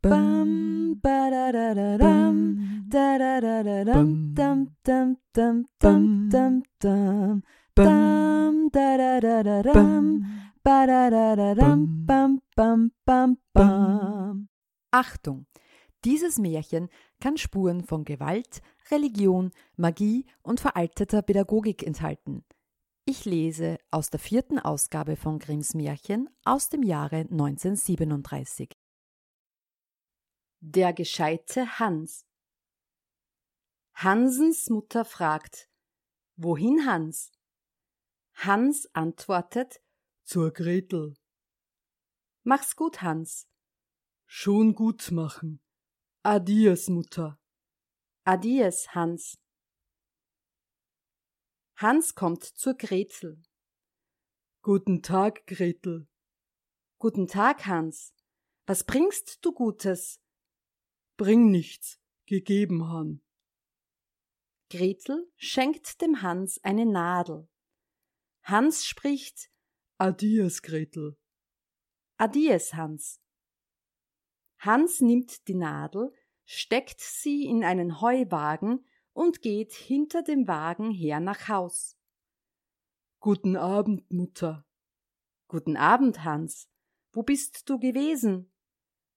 Bam, ba da da da dam, da da da da dam, dam dam dam dam dam dam, dam da da da da dam, ba da da da dam, bam bam bam bam. Achtung! Dieses Märchen kann Spuren von Gewalt, Religion, Magie und veralteter Pädagogik enthalten. Ich lese aus der vierten Ausgabe von Grimms Märchen aus dem Jahre 1937. Der gescheite Hans Hansens Mutter fragt Wohin Hans? Hans antwortet Zur Gretel. Mach's gut, Hans. Schon gut machen. Adies, Mutter. Adies, Hans. Hans kommt zur Gretel. Guten Tag, Gretel. Guten Tag, Hans. Was bringst du Gutes? Bring nichts, gegeben Han. Gretel schenkt dem Hans eine Nadel. Hans spricht Adies, Gretel. Adies, Hans. Hans nimmt die Nadel, steckt sie in einen Heuwagen und geht hinter dem Wagen her nach Haus. Guten Abend, Mutter. Guten Abend, Hans. Wo bist du gewesen?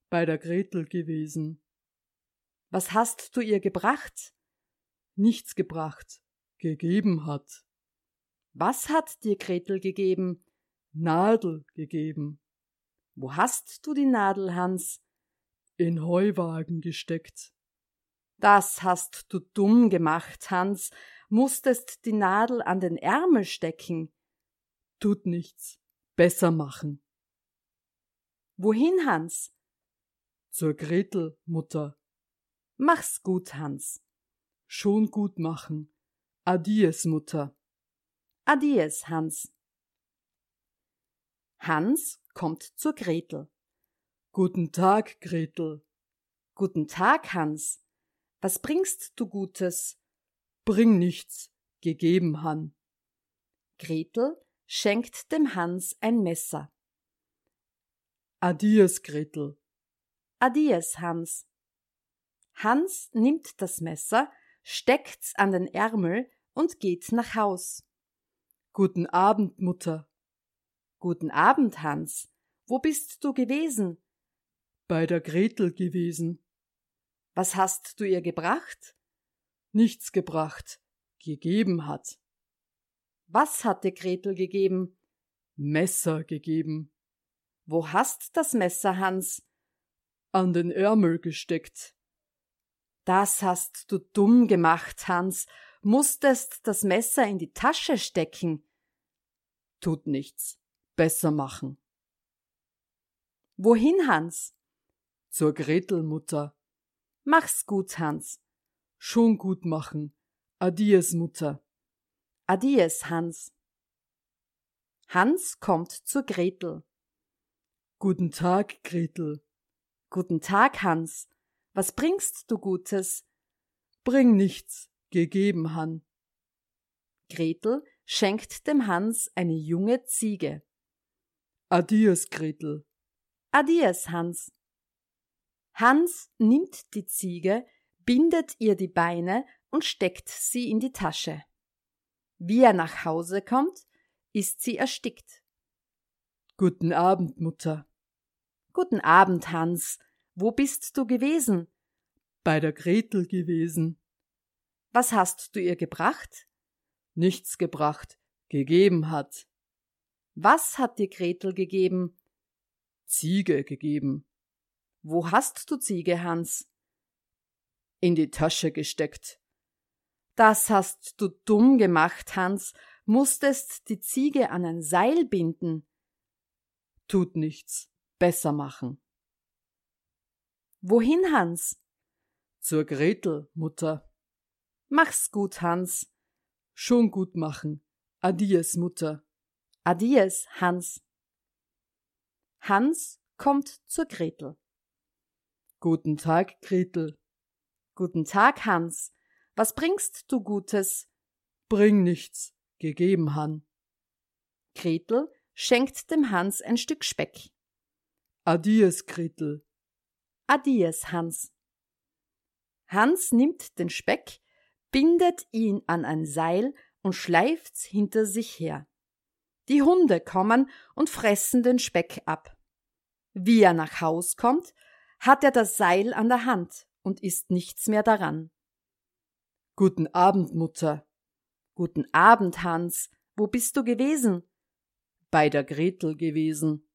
Bei der Gretel gewesen. Was hast du ihr gebracht? Nichts gebracht, gegeben hat. Was hat dir Gretel gegeben? Nadel gegeben. Wo hast du die Nadel, Hans? In Heuwagen gesteckt. Das hast du dumm gemacht, Hans, musstest die Nadel an den Ärmel stecken. Tut nichts, besser machen. Wohin, Hans? Zur Gretel, Mutter. Mach's gut, Hans. Schon gut machen. Adies, Mutter. Adies, Hans. Hans kommt zur Gretel. Guten Tag, Gretel. Guten Tag, Hans. Was bringst du Gutes? Bring nichts, gegeben Han. Gretel schenkt dem Hans ein Messer. Adies, Gretel. Adies, Hans. Hans nimmt das Messer, steckt's an den Ärmel und geht nach Haus. Guten Abend, Mutter. Guten Abend, Hans. Wo bist du gewesen? Bei der Gretel gewesen. Was hast du ihr gebracht? Nichts gebracht, gegeben hat. Was hat dir Gretel gegeben? Messer gegeben. Wo hast das Messer, Hans? An den Ärmel gesteckt. Das hast du dumm gemacht, Hans, musstest das Messer in die Tasche stecken. Tut nichts, besser machen. Wohin, Hans? Zur Gretel, Mutter. Mach's gut, Hans. Schon gut machen. Adies, Mutter. Adies, Hans. Hans kommt zur Gretel. Guten Tag, Gretel. Guten Tag, Hans. Was bringst du Gutes? Bring nichts, gegeben Han. Gretel schenkt dem Hans eine junge Ziege. Adies, Gretel. Adies, Hans. Hans nimmt die Ziege, bindet ihr die Beine und steckt sie in die Tasche. Wie er nach Hause kommt, ist sie erstickt. Guten Abend, Mutter. Guten Abend, Hans. Wo bist du gewesen? Bei der Gretel gewesen. Was hast du ihr gebracht? Nichts gebracht, gegeben hat. Was hat dir Gretel gegeben? Ziege gegeben. Wo hast du Ziege, Hans? In die Tasche gesteckt. Das hast du dumm gemacht, Hans, musstest die Ziege an ein Seil binden. Tut nichts, besser machen. Wohin, Hans? Zur Gretel, Mutter. Mach's gut, Hans. Schon gut machen. Adies, Mutter. Adies, Hans. Hans kommt zur Gretel. Guten Tag, Gretel. Guten Tag, Hans. Was bringst du Gutes? Bring nichts, gegeben Han. Gretel schenkt dem Hans ein Stück Speck. Adies, Gretel. Adies, Hans. Hans nimmt den Speck, bindet ihn an ein Seil und schleift's hinter sich her. Die Hunde kommen und fressen den Speck ab. Wie er nach Haus kommt, hat er das Seil an der Hand und ist nichts mehr daran. Guten Abend, Mutter. Guten Abend, Hans. Wo bist du gewesen? Bei der Gretel gewesen.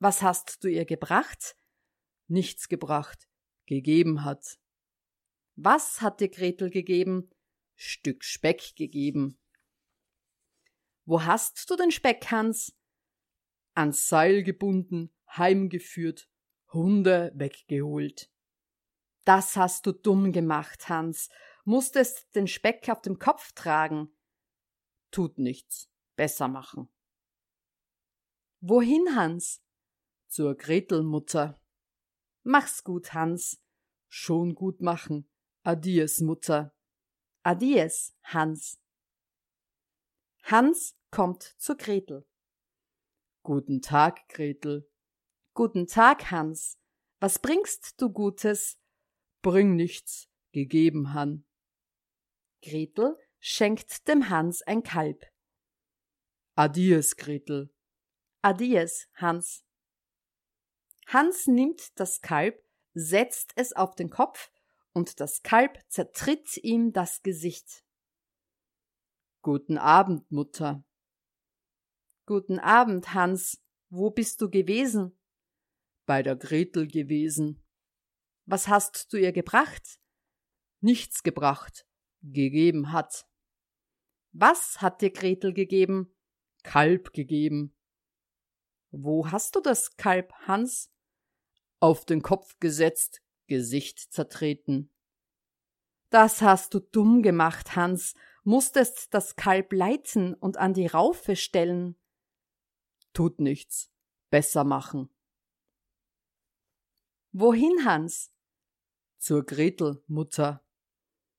Was hast du ihr gebracht? Nichts gebracht, gegeben hat. Was hat dir Gretel gegeben? Stück Speck gegeben. Wo hast du den Speck, Hans? Ans Seil gebunden, heimgeführt, Hunde weggeholt. Das hast du dumm gemacht, Hans. Musstest den Speck auf dem Kopf tragen. Tut nichts. Besser machen. Wohin, Hans? Zur Gretelmutter. Mach's gut, Hans. Schon gut machen. Adies, Mutter. Adies, Hans. Hans kommt zu Gretel. Guten Tag, Gretel. Guten Tag, Hans. Was bringst du Gutes? Bring nichts, gegeben Han. Gretel schenkt dem Hans ein Kalb. Adies, Gretel. Adies, Hans. Hans nimmt das Kalb, setzt es auf den Kopf, und das Kalb zertritt ihm das Gesicht. Guten Abend, Mutter. Guten Abend, Hans. Wo bist du gewesen? Bei der Gretel gewesen. Was hast du ihr gebracht? Nichts gebracht, gegeben hat. Was hat dir Gretel gegeben? Kalb gegeben. Wo hast du das Kalb, Hans? Auf den Kopf gesetzt, Gesicht zertreten. Das hast du dumm gemacht, Hans musstest das Kalb leiten und an die Raufe stellen. Tut nichts. Besser machen. Wohin, Hans? Zur Gretel, Mutter.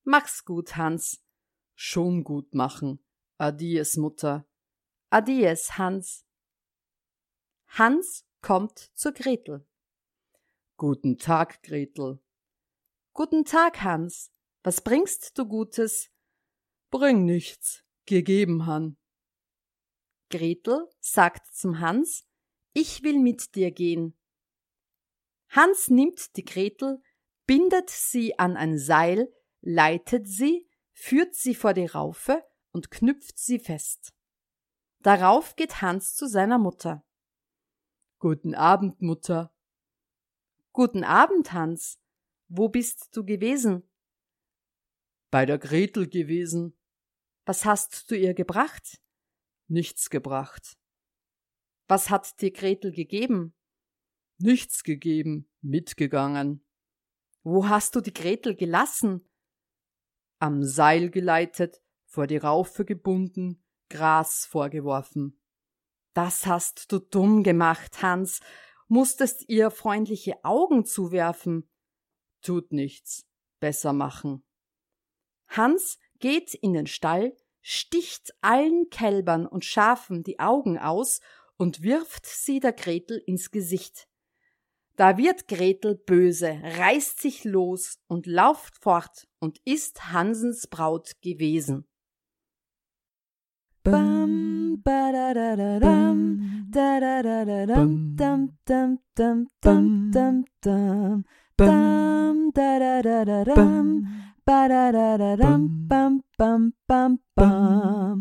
Mach's gut, Hans. Schon gut machen. Adies, Mutter. Adies, Hans. Hans kommt zur Gretel. Guten Tag, Gretel. Guten Tag, Hans. Was bringst du Gutes? Bring nichts, gegeben Han. Gretel sagt zum Hans, ich will mit dir gehen. Hans nimmt die Gretel, bindet sie an ein Seil, leitet sie, führt sie vor die Raufe und knüpft sie fest. Darauf geht Hans zu seiner Mutter. Guten Abend, Mutter. Guten Abend, Hans. Wo bist du gewesen? Bei der Gretel gewesen. Was hast du ihr gebracht? Nichts gebracht. Was hat dir Gretel gegeben? Nichts gegeben, mitgegangen. Wo hast du die Gretel gelassen? Am Seil geleitet, vor die Raufe gebunden, Gras vorgeworfen. Das hast du dumm gemacht, Hans. Musstest ihr freundliche Augen zuwerfen. Tut nichts. Besser machen. Hans geht in den Stall, sticht allen Kälbern und Schafen die Augen aus und wirft sie der Gretel ins Gesicht. Da wird Gretel böse, reißt sich los und lauft fort und ist Hansens Braut gewesen. Bam, badadadadam, dadadadadam, dam, dam, dam, dam, dam, dam, dam, dadadadadam, Ba-da-da-da-dum, bum, bum, bum, bum.